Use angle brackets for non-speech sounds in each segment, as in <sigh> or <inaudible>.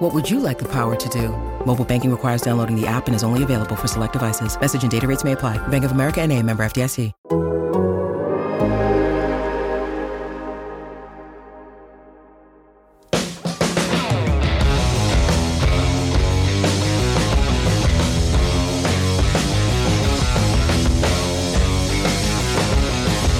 What would you like the power to do? Mobile banking requires downloading the app and is only available for select devices. Message and data rates may apply. Bank of America and a member FDIC.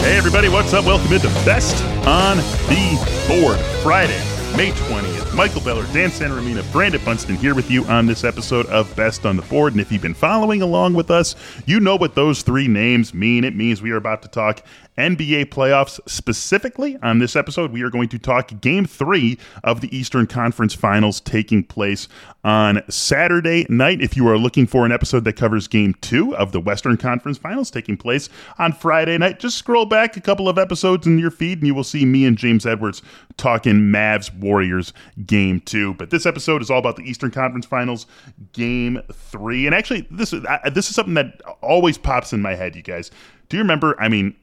Hey, everybody, what's up? Welcome into Best on the Board, Friday, May 20th. Michael Beller, Dan Santaromita, Brandon Funston here with you on this episode of Best on the Board. And if you've been following along with us, you know what those three names mean. It means we are about to talk NBA playoffs specifically. On this episode, we are going to talk game three of the Eastern Conference Finals taking place on Saturday night. If you are looking for an episode that covers game two of the Western Conference Finals taking place on Friday night, just scroll back a couple of episodes in your feed and you will see me and James Edwards talking Mavs Warriors game two. But this episode is all about the Eastern Conference Finals game three. And actually, this is, I, this is something that always pops in my head, you guys. Do you remember? I mean,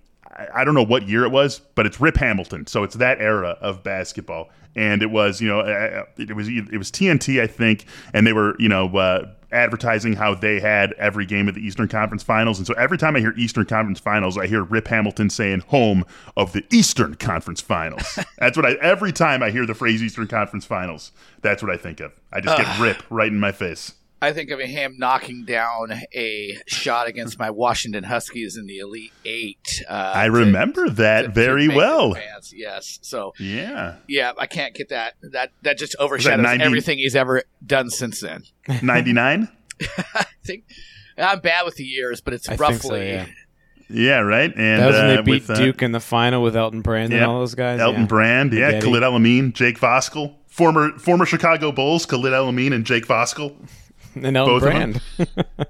I don't know what year it was, but it's Rip Hamilton, so it's that era of basketball. And it was, you know, it was it was TNT, I think, and they were, you know, uh, advertising how they had every game of the Eastern Conference Finals. And so every time I hear Eastern Conference Finals, I hear Rip Hamilton saying "home of the Eastern Conference Finals." <laughs> that's what I every time I hear the phrase Eastern Conference Finals, that's what I think of. I just get Rip right in my face. I think of him knocking down a shot against my Washington Huskies in the Elite Eight. Uh, I remember to, that to, very to well. Fans. Yes, so yeah, yeah, I can't get that. That that just overshadows that 90, everything he's ever done since then. <laughs> Ninety nine. <laughs> I think I'm bad with the years, but it's I roughly. So, yeah. Yeah, right. And that was when uh, they beat with, Duke in the final with Elton Brand yeah, and all those guys. Elton yeah. Brand, yeah, Spaghetti. Khalid El-Amin, Jake Voskuhl, former former Chicago Bulls, Khalid El-Amin and Jake Voskuhl. And Elton Both Brand.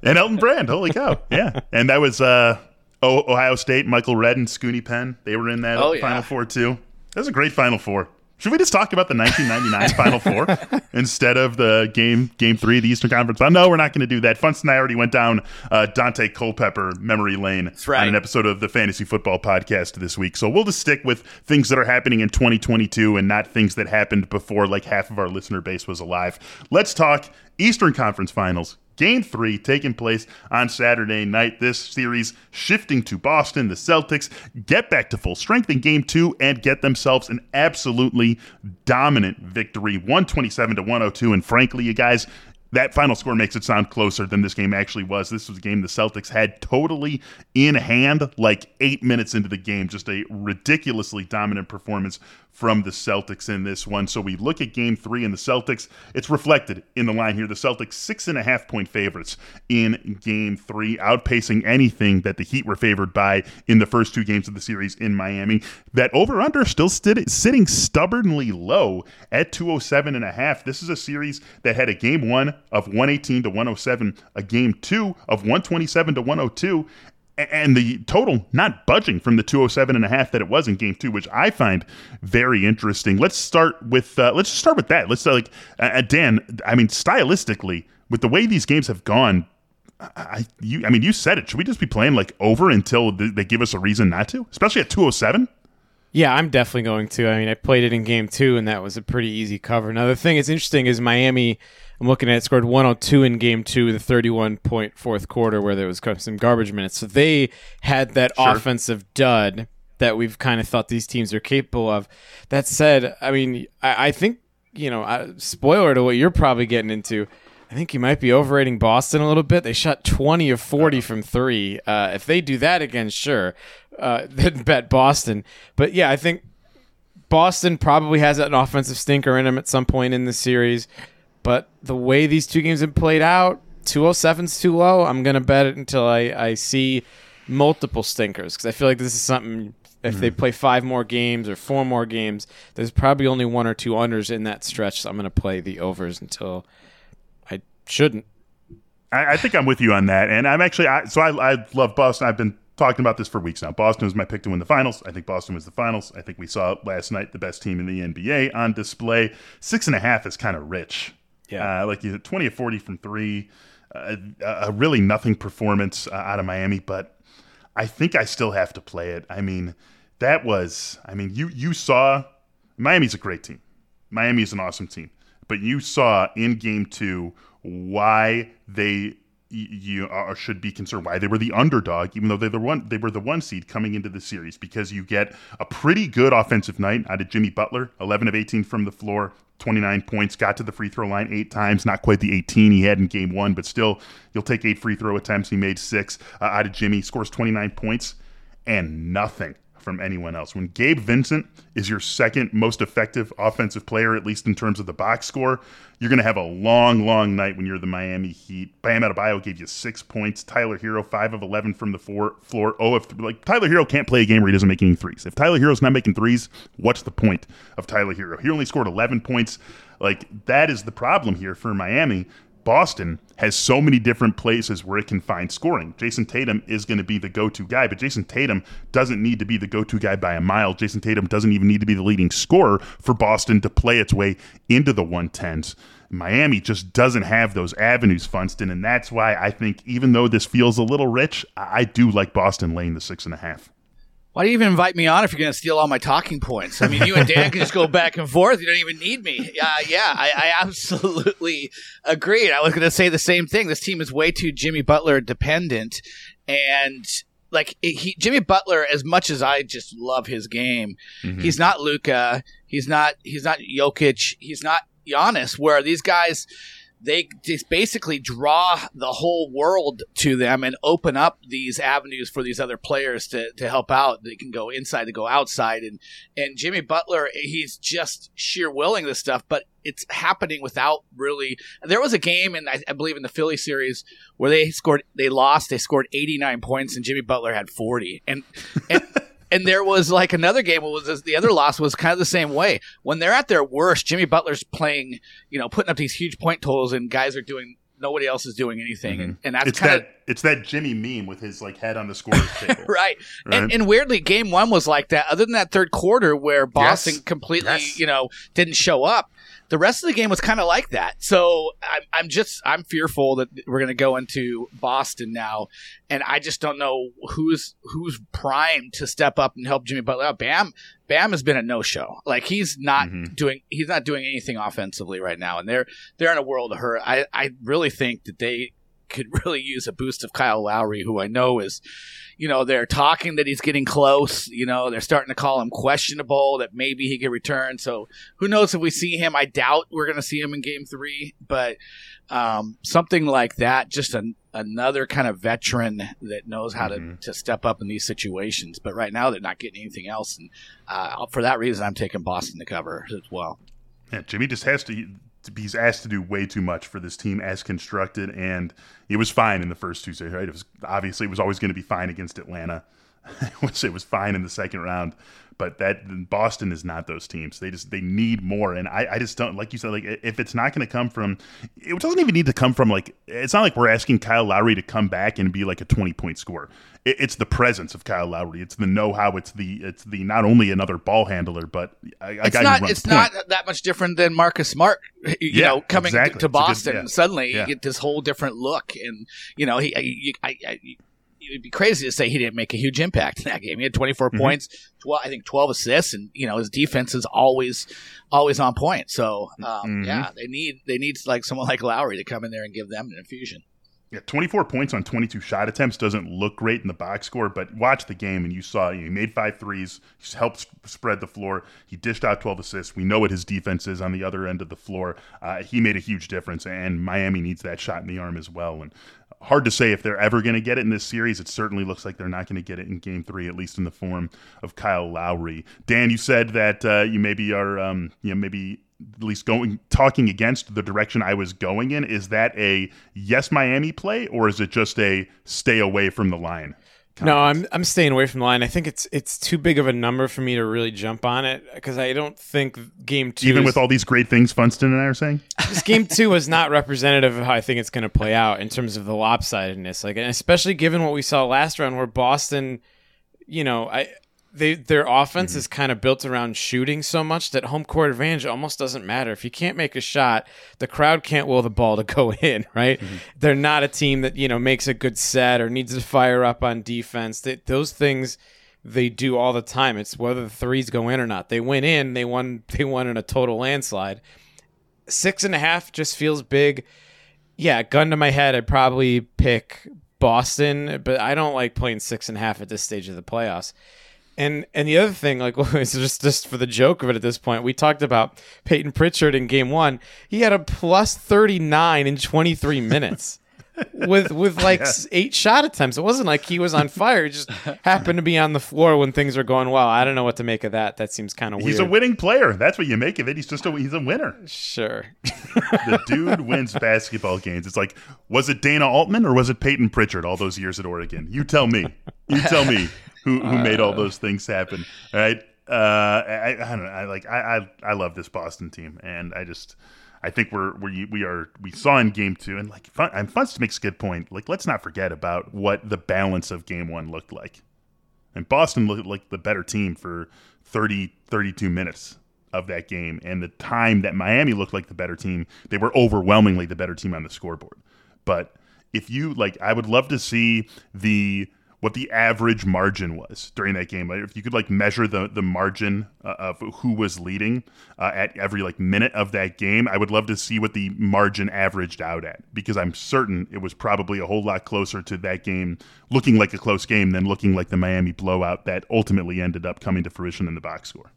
and Elton Brand. Holy cow! Yeah, and that was uh, Ohio State. Michael Redd and Scoonie Penn. They were in that oh, yeah. Final Four too. That was a great Final Four. Should we just talk about the 1999 Final Four <laughs> instead of the game Game Three of the Eastern Conference? No, we're not going to do that. Funston and I already went down uh, Daunte Culpepper memory lane right. on an episode of the Fantasy Football Podcast this week. So we'll just stick with things that are happening in 2022 and not things that happened before like half of our listener base was alive. Let's talk Eastern Conference Finals. Game three taking place on Saturday night. This series shifting to Boston. The Celtics get back to full strength in game two and get themselves an absolutely dominant victory 127 to 102. And frankly, you guys, that final score makes it sound closer than this game actually was. This was a game the Celtics had totally in hand like eight minutes into the game. Just a ridiculously dominant performance from the Celtics in this one. So we look at game three and the Celtics. It's reflected in the line here. The Celtics, six and a half point favorites in game three, outpacing anything that the Heat were favored by in the first two games of the series in Miami. That over under still st- sitting stubbornly low at 207 and a half. This is a series that had a game one of 118 to 107, a game two of 127 to 102 and the total not budging from the 207 and a half that it was in game two which i find very interesting let's start with uh, let's just start with that let's uh, like uh, dan i mean stylistically with the way these games have gone I you I mean you said it. Should we just be playing like over until th- they give us a reason not to? Especially at 207? Yeah, I'm definitely going to. I mean, I played it in game 2 and that was a pretty easy cover. Now the thing that's interesting is Miami I'm looking at it, scored 102 in game 2 the 31 point fourth quarter where there was some garbage minutes. So they had that Sure. offensive dud that we've kind of thought these teams are capable of. That said, I mean, I, I think, you know, uh, spoiler to what you're probably getting into. I think you might be overrating Boston a little bit. They shot 20 of 40 from three. Uh, if they do that again, sure, uh, <laughs> then bet Boston. But yeah, I think Boston probably has an offensive stinker in them at some point in the series. But the way these two games have played out, 207's too low. I'm going to bet it until I, I see multiple stinkers because I feel like this is something. If they hmm. play five more games or four more games, there's probably only one or two unders in that stretch. So I'm going to play the overs until I shouldn't. I, I think I'm with you on that, and I'm actually I, so I, I love Boston. I've been talking about this for weeks now. Boston was my pick to win the finals. I think Boston was the finals. I think we saw last night the best team in the NBA on display. Six and a half is kind of rich. Yeah. Uh, like you 20 of 40 from three. Uh, a really nothing performance uh, out of Miami, but I think I still have to play it. I mean, that was, I mean, you, you saw Miami's a great team. Miami is an awesome team. But you saw in game two why they you are, should be concerned why they were the underdog, even though they the one they were the one seed coming into the series because you get a pretty good offensive night out of Jimmy Butler, 11 of 18 from the floor, 29 points, got to the free throw line eight times, not quite the 18 he had in game one, but still you'll take eight free throw attempts. He made six uh, out of Jimmy, scores 29 points, and nothing from anyone else. When Gabe Vincent is your second most effective offensive player, at least in terms of the box score, you're going to have a long, long night when you're the Miami Heat. Bam Adebayo gave you six points. Tyler Herro, five of 11 from the four, floor. Oh, if like Tyler Herro can't play a game where he doesn't make any threes. If Tyler Herro's not making threes, what's the point of Tyler Herro? He only scored 11 points. Like that is the problem here for Miami. Boston has so many different places where it can find scoring. Jayson Tatum is going to be the go to guy, but Jayson Tatum doesn't need to be the go to guy by a mile. Jayson Tatum doesn't even need to be the leading scorer for Boston to play its way into the 110s. Miami just doesn't have those avenues, Funston, and that's why I think even though this feels a little rich, I do like Boston laying the six and a half. Why do you even invite me on if you're going to steal all my talking points? I mean, you and Dan can just go back and forth. You don't even need me. Uh, yeah, I, I absolutely agree. I was going to say the same thing. This team is way too Jimmy Butler dependent, and like he, Jimmy Butler, as much as I just love his game, mm-hmm. he's not Luka. He's not. He's not Jokic. He's not Giannis. Where these guys they just basically draw the whole world to them and open up these avenues for these other players to, to help out. They can go inside, to go outside, and and Jimmy Butler, he's just sheer willing this stuff, but it's happening without really. There was a game, and I, I, believe in the Philly series where they scored, they lost, they scored 89 points, and Jimmy Butler had 40, and and. <laughs> And there was like another game. Was the other loss was kind of the same way. When they're at their worst, Jimmy Butler's playing, you know, putting up these huge point totals, and guys are doing nobody else is doing anything, mm-hmm. and, that's it's kind of it's that Jimmy meme with his like head on the scorer's <laughs> table, right? right? And, and, weirdly, game one was like that. Other than that third quarter where Boston yes. completely, yes. you know, didn't show up, the rest of the game was kind of like that. So I'm, I'm just I'm fearful that we're going to go into Boston now, and I just don't know who's who's primed to step up and help Jimmy Butler out. Bam, Bam has been a no show. Like he's not mm-hmm. doing he's not doing anything offensively right now, and they're they're in a world of hurt. I I really think that they could really use a boost of Kyle Lowry, who I know is you know, they're talking that he's getting close. You know, they're starting to call him questionable that maybe he can return. So who knows if we see him? I doubt we're going to see him in game three, but um, something like that, just an, another kind of veteran that knows how mm-hmm. to, to step up in these situations. But right now, they're not getting anything else. And uh, for that reason, I'm taking Boston to cover as well. Yeah, Jimmy just has to he's asked to do way too much for this team as constructed, and it was fine in the first two series. Right? It was obviously it was always going to be fine against Atlanta. <laughs> it was it was fine in the second round, but that Boston is not those teams. They just they need more, and I, I just don't like you said like if it's not going to come from, it doesn't even need to come from like it's not like we're asking Kyle Lowry to come back and be like a twenty point scorer. It, it's the presence of Kyle Lowry. It's the know how. It's the it's the not only another ball handler, but a, a it's guy not it's point. not that much different than Marcus Smart. You yeah, know, coming exactly. to Boston, good, yeah. suddenly yeah. you get this whole different look, and you know he I, I, I it'd be crazy to say he didn't make a huge impact in that game. He had 24 mm-hmm. points, 12, I think 12 assists, and you know his defense is always always on point. So um, mm-hmm. yeah, they need they need like someone like Lowry to come in there and give them an infusion. Yeah, 24 points on 22 shot attempts doesn't look great in the box score, but watch the game and you saw you know, he made five threes, he helped spread the floor, he dished out 12 assists. We know what his defense is on the other end of the floor. Uh, he made a huge difference, and Miami needs that shot in the arm as well. And hard to say if they're ever going to get it in this series. It certainly looks like they're not going to get it in Game Three, at least in the form of Kyle Lowry. Dan, you said that uh, you maybe are, um, you know, maybe at least going talking against the direction I was going in. Is that a yes Miami play, or is it just a stay away from the line? No, I'm I'm staying away from the line. I think it's it's too big of a number for me to really jump on it because I don't think game two, even is, with all these great things Funston and I are saying. this game two was not representative of how I think it's going to play out in terms of the lopsidedness. Like, and especially given what we saw last round, where Boston, you know, I they their offense Mm-hmm. is kind of built around shooting so much that home court advantage almost doesn't matter. If you can't make a shot, the crowd can't will the ball to go <laughs> in, right? Mm-hmm. They're not a team that, you know, makes a good set or needs to fire up on defense. They, those things they do all the time. It's whether the threes go in or not. They went in, they won <laughs> they won in a total landslide. Six and a half just feels big. Yeah, gun to my head, I'd probably pick Boston, but I don't like playing six and a half at this stage of the playoffs. And and the other thing, like <laughs> it's just just for the joke of it at this point, we talked about Payton Pritchard in game one. He had a plus thirty nine in twenty three minutes. <laughs> with with like s eight shot attempts. It wasn't like he was on fire. He just <laughs> happened to be on the floor when things were going well. I don't know what to make of that. That seems kind of weird. He's a winning player. That's what you make of it. He's just a he's a winner. Sure. The dude wins basketball games. It's like, was it Dana Altman or was it Payton Pritchard all those years at Oregon? You tell me. You tell me who who made all those things happen. All right. Uh, I, I don't know. I like I, I I love this Boston team, and I just I think we're we we are we saw in game two, and like fun, and Funs makes a good point. Like let's not forget about what the balance of game one looked like, and Boston looked like the better team for 30, 32 minutes of that game, and the time that Miami looked like the better team, they were overwhelmingly the better team on the scoreboard. But if you like, I would love to see the what the average margin was during that game. If you could like measure the the margin uh, of who was leading uh, at every like minute of that game, I would love to see what the margin averaged out at because I'm certain it was probably a whole lot closer to that game looking like a close game than looking like the Miami blowout that ultimately ended up coming to fruition in the box score.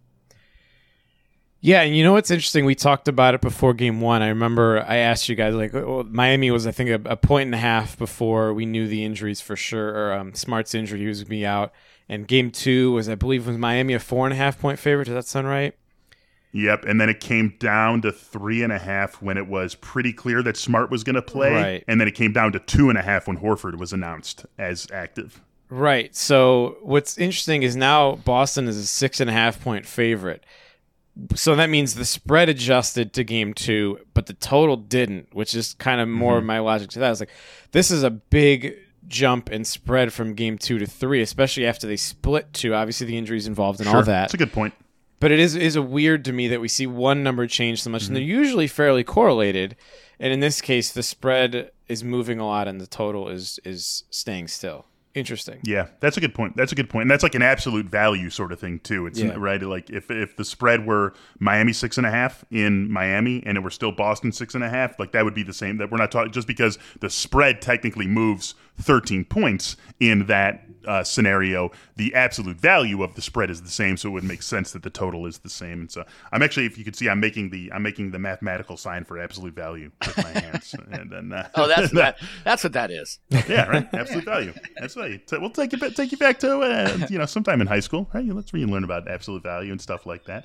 Yeah, and you know what's interesting? We talked about it before game one. I remember I asked you guys like well, Miami was I think a, a point and a half before we knew the injuries for sure. Or um, Smart's injury was gonna be out, and game two was I believe was Miami a four and a half point favorite. Does that sound right? Yep, and then it came down to three and a half when it was pretty clear that Smart was going to play, Right. and then it came down to two and a half when Horford was announced as active. Right. So what's interesting is now Boston is a six and a half point favorite. So that means the spread adjusted to game two, but the total didn't, which is kind of more of my logic to that. I was like, this is a big jump in spread from game two to three, especially after they split two. Obviously, the injuries involved and all that. That's a good point. But it is is a weird to me that we see one number change so much, and they're mm-hmm. usually fairly correlated. And in this case, the spread is moving a lot, and the total is is staying still. Interesting. Yeah, that's a good point. That's a good point. And that's like an absolute value sort of thing too. It's Yeah. right. Like if if the spread were Miami six and a half in Miami and it were still Boston six and a half, like that would be the same. That we're not talking just because the spread technically moves thirteen points in that uh, scenario. The absolute value of the spread is the same, so it would make sense that the total is the same. And so I'm actually, if you could see, I'm making the I'm making the mathematical sign for absolute value with my hands, <laughs> and then uh, Oh, that's <laughs> that. That's what that is. yeah, right. Absolute value. Absolute So we'll take you back, take you back to uh, you know sometime in high school. Right? Let's relearn about absolute value and stuff like that.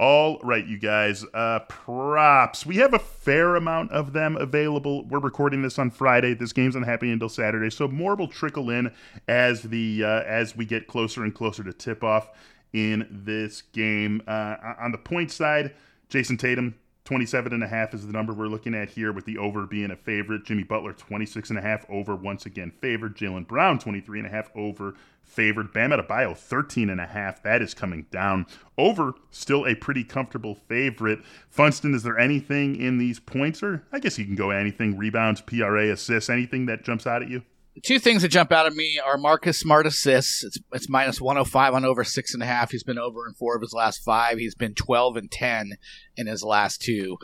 All right, you guys. Uh, props. We have a fair amount of them available. We're recording this on Friday. This game's not happening until Saturday, so more will trickle in as the uh, as we get closer and closer to tip off in this game. Uh, on the point side, Jayson Tatum. 27 and a half is the number we're looking at here with the over being a favorite. Jimmy Butler 26 and a half over once again favored. Jaylen Brown 23 and a half over favored. Bam Adebayo 13 and a half. That is coming down. Over still a pretty comfortable favorite. Funston, is there anything in these points or I guess you can go anything rebounds, PRA, assists, anything that jumps out at you? Two things that jump out at me are Marcus Smart assists. It's, it's minus 105 on over six and a half. He's been over in four of his last five. He's been 12 and 10 in his last two.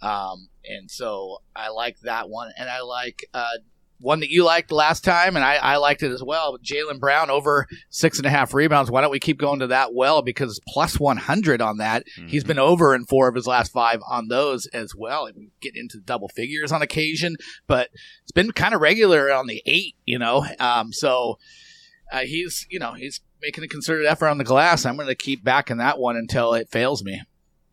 Um, and so I like that one. And I like uh, one that you liked last time, and I, I liked it as well. Jaylen Brown over six and a half rebounds. Why don't we keep going to that well? Because plus 100 on that. Mm-hmm. He's been over in four of his last five on those as well. And get into double figures on occasion, but it's been kind of regular on the eight, you know. Um, so uh, he's, you know, he's making a concerted effort on the glass. I'm going to keep backing that one until it fails me.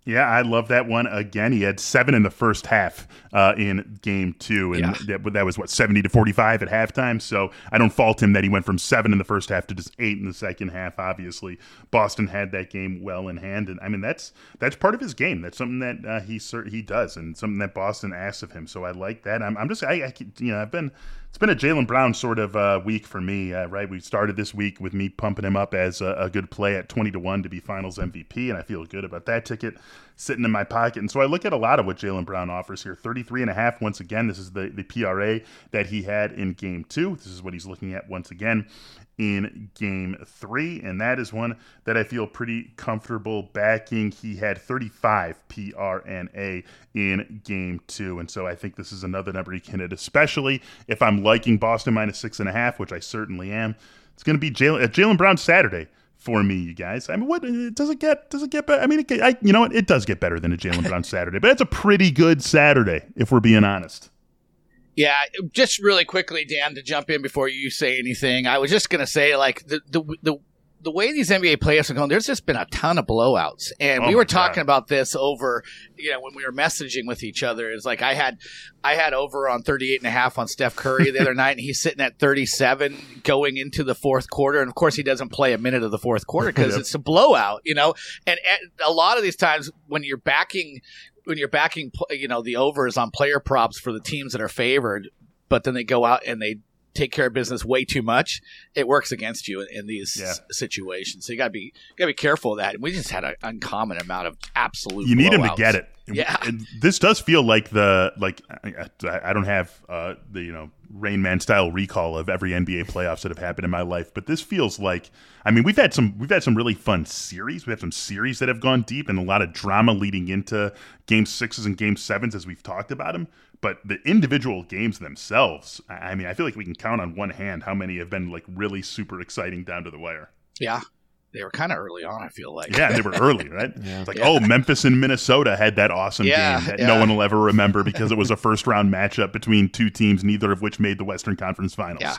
Yeah, I love that one again. He had seven in the first half uh, in game two, and yeah. that, that, was what seventy to forty-five at halftime. So I don't fault him that he went from seven in the first half to just eight in the second half. Obviously, Boston had that game well in hand, and I mean that's that's part of his game. That's something that uh, he he does, and something that Boston asks of him. So I like that. I'm, I'm just I, I you know I've been it's been a Jaylen Brown sort of uh, week for me, uh, right? We started this week with me pumping him up as a, a, good play at 20 to 1 to be finals MVP, and I feel good about that ticket sitting in my pocket. And so I look at a lot of what Jaylen Brown offers here 33 and a half. Once again, this is the, the PRA that he had in game two. This is what he's looking at once again in game three, and that is one that I feel pretty comfortable backing. He had 35 PRNA in game two, and so I think this is another number he can hit, especially if I'm liking Boston minus six and a half, which I certainly am. It's going to be Jaylen, uh, Jaylen Brown Saturday for me, you guys. I mean, what does it get? Does it get better? I mean, it, I, you know what? It does get better than a Jaylen Brown Saturday, but it's a pretty good Saturday if we're being honest. Yeah, just really quickly, Dan, to jump in before you say anything. I was just going to say, like the the the the way these NBA playoffs are going, there's just been a ton of blowouts, and oh we were talking God. about this over, you know, when we were messaging with each other. It's like I had, I had over on 38 and a half on Steph Curry the other <laughs> night, and he's sitting at 37 going into the fourth quarter, and of course he doesn't play a minute of the fourth quarter <laughs> because yep. it's a blowout, you know. And, and a lot of these times when you're backing when you're backing, you know, the overs on player props for the teams that are favored, but then they go out and they take care of business way too much, it works against you in, in these yeah. s- situations. So you gotta be gotta be careful of that. And we just had an uncommon amount of absolute. You need blowouts. him to get it. Yeah, and this does feel like the like I, I don't have uh, the you know Rain Man style recall of every NBA playoffs that have happened in my life, but this feels like I mean we've had some we've had some really fun series. We have some series that have gone deep and a lot of drama leading into game sixes and game sevens as we've talked about them. But the individual games themselves, I mean, I feel like we can count on one hand how many have been like really super exciting down to the wire. Yeah, they were kind of early on. I feel like. Yeah, they were early, <laughs> right? yeah. It's like, yeah. oh, Memphis and Minnesota had that awesome yeah, game that yeah. no one will ever remember because it was a first round matchup between two teams, neither of which made the Western Conference Finals. Yeah.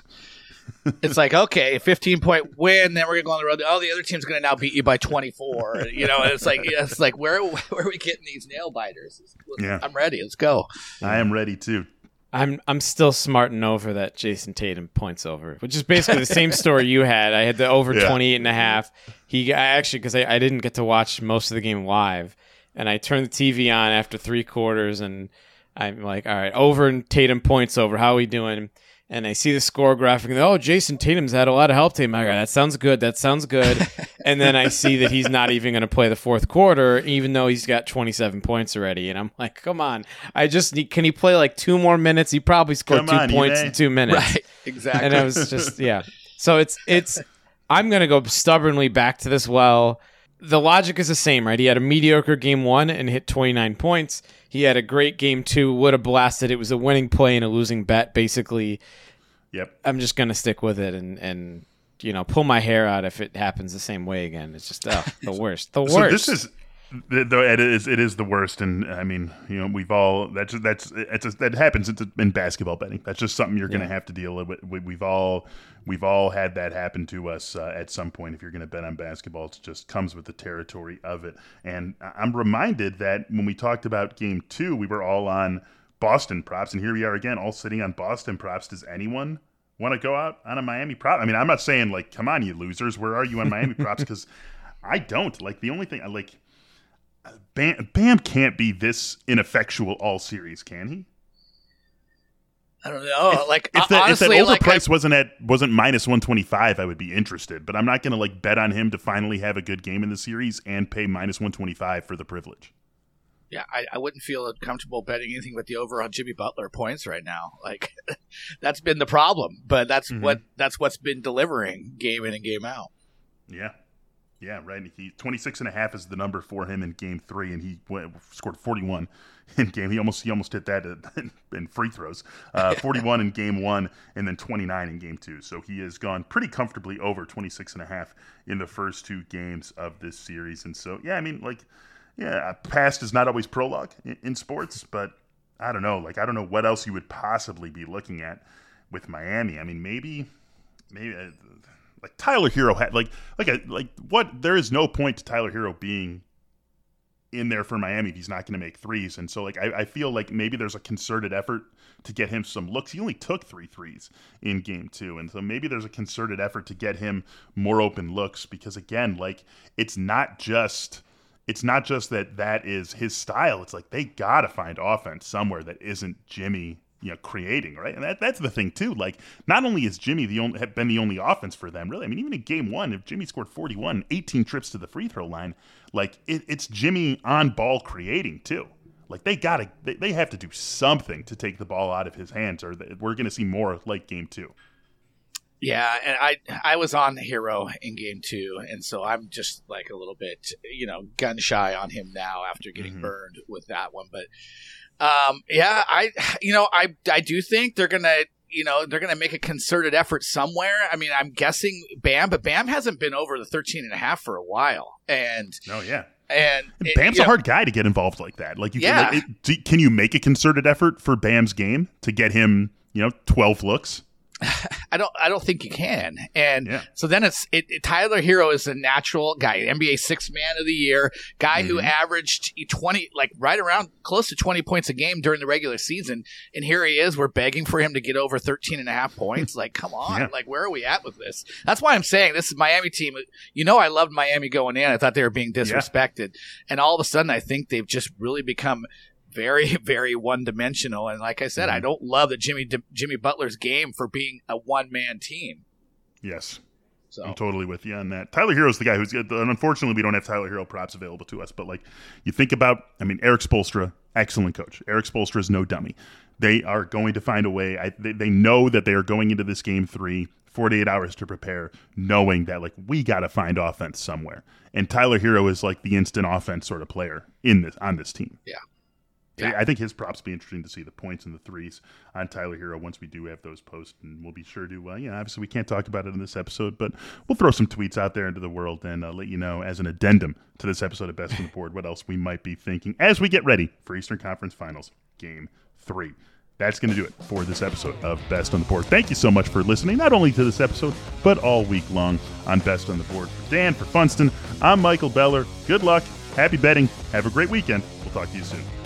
It's like okay, fifteen point win, then we're gonna go on the road. Oh, the other team's gonna now beat you by twenty four. You know, it's like it's like where where are we getting these nail biters? Yeah, I'm ready. Let's go. I am ready too. I'm I'm still smarting over that Jayson Tatum points over, which is basically the same story you had. I had the over yeah. 28 and a half. He I actually because I, I didn't get to watch most of the game live, and I turned the TV on after three quarters, and I'm like, all right, over and Tatum points over. How are we doing? And I see the score graphic and oh, Jayson Tatum's had a lot of help to him. I go, that sounds good. That sounds good. <laughs> and then I see that he's not even going to play the fourth quarter, even though he's got 27 points already. And I'm like, come on. I just need, can he play like two more minutes? He probably scored come two on, points in two minutes. Right. Exactly. And I was just, yeah. So it's, it's, I'm going to go stubbornly back to this well. The logic is the same, right? He had a mediocre game one and hit 29 points. He had a great game two, would have blasted. It was a winning play and a losing bet, basically. Yep. I'm just gonna stick with it and and you know pull my hair out if it happens the same way again. It's just oh, the <laughs> worst. The worst. So this is though it is it is the worst and i mean you know we've all that's that's it's a, that happens in basketball betting. That's just something you're going to have to deal with we've all we've all had that happen to us uh, at some point if you're going to bet on basketball it just comes with the territory of it. And i'm reminded that when we talked about game two we were all on boston props and here we are again all sitting on boston props. Does anyone want to go out on a miami prop? I mean i'm not saying like come on you losers where are you on miami <laughs> props? Because i don't. Like the only thing i like Bam, Bam can't be this ineffectual all series, can he? I don't know. If, like if, the, honestly, if that older like price I, wasn't at wasn't minus one twenty five, I would be interested. But I'm not going to like bet on him to finally have a good game in the series and pay minus one twenty five for the privilege. Yeah, I, I wouldn't feel comfortable betting anything but the over on Jimmy Butler points right now. Like <laughs> that's been the problem, but that's mm-hmm. what that's what's been delivering game in and game out. Yeah, Yeah, right. He 26 and a half is the number for him in game three, and he went, scored 41 <laughs> in game. He almost he almost hit that in <laughs> free throws. Uh, <laughs> 41 in game one, and then 29 in game two. So he has gone pretty comfortably over 26 and a half in the first two games of this series. And so, yeah, I mean, like, yeah, past is not always prologue in, in sports, but I don't know. Like, I don't know what else you would possibly be looking at with Miami. I mean, maybe, maybe. Uh, like Tyler Herro had like like a like what there is no point to Tyler Herro being in there for Miami if he's not going to make threes. And so like I, I, feel like maybe there's a concerted effort to get him some looks. He only took three threes in game two. And so maybe there's a concerted effort to get him more open looks because again, like it's not just it's not just that that is his style. It's like they got to find offense somewhere that isn't Jimmy you know creating right and that, that's the thing too like not only is jimmy the only have been the only offense for them really i mean even in game one if jimmy scored 41 18 trips to the free throw line like it, it's jimmy on ball creating too like they gotta they, they have to do something to take the ball out of his hands or we're gonna see more like game two yeah, and I I was on the Herro in game two, and so I'm just like a little bit, you know, gun shy on him now after getting mm-hmm. burned with that one. But um, yeah, I, you know, I, I do think they're gonna, you know, they're gonna make a concerted effort somewhere. I mean, I'm guessing Bam, but Bam hasn't been over the 13 and a half for a while. And oh yeah, and it, Bam's a know, hard guy to get involved like that. Like, you yeah. can, like, it, can you make a concerted effort for Bam's game to get him, you know, 12 looks? <laughs> I don't. I don't think you can. And yeah. so then it's it, it, Tyler Herro is a natural guy, NBA six man of the year, guy mm-hmm. who averaged twenty, like right around close to twenty points a game during the regular season. And here he is. We're begging for him to get over 13 and a half points. like, come on. Yeah. Like, where are we at with this? That's why I'm saying this is Miami team. You know, I loved Miami going in. I thought they were being disrespected, yeah. and all of a sudden, I think they've just really become very, <laughs> very one dimensional. And like I said, mm-hmm. I don't love the Jimmy Jimmy Butler's game for being a one man team. Yes. So. I'm totally with you on that. Tyler Herro's the guy who's and unfortunately we don't have Tyler Herro props available to us. But like you think about, I mean, Erik Spoelstra, excellent coach. Erik Spoelstra is no dummy. They are going to find a way. I, they, they know that they are going into this game three 48 hours to prepare, knowing that like we got to find offense somewhere. And Tyler Herro is like the instant offense sort of player in this on this team. Yeah. Yeah. I think his props be interesting to see the points and the threes on Tyler Herro once we do have those posts, and we'll be sure to. Uh, you obviously we can't talk about it in this episode, but we'll throw some tweets out there into the world and uh, let you know as an addendum to this episode of Best on the Board what else we might be thinking as we get ready for Eastern Conference Finals Game Three. That's going to do it for this episode of Best on the Board. Thank you so much for listening, not only to this episode, but all week long on Best on the Board. For Dan, for Funston, I'm Michael Beller. Good luck. Happy betting. Have a great weekend. We'll talk to you soon.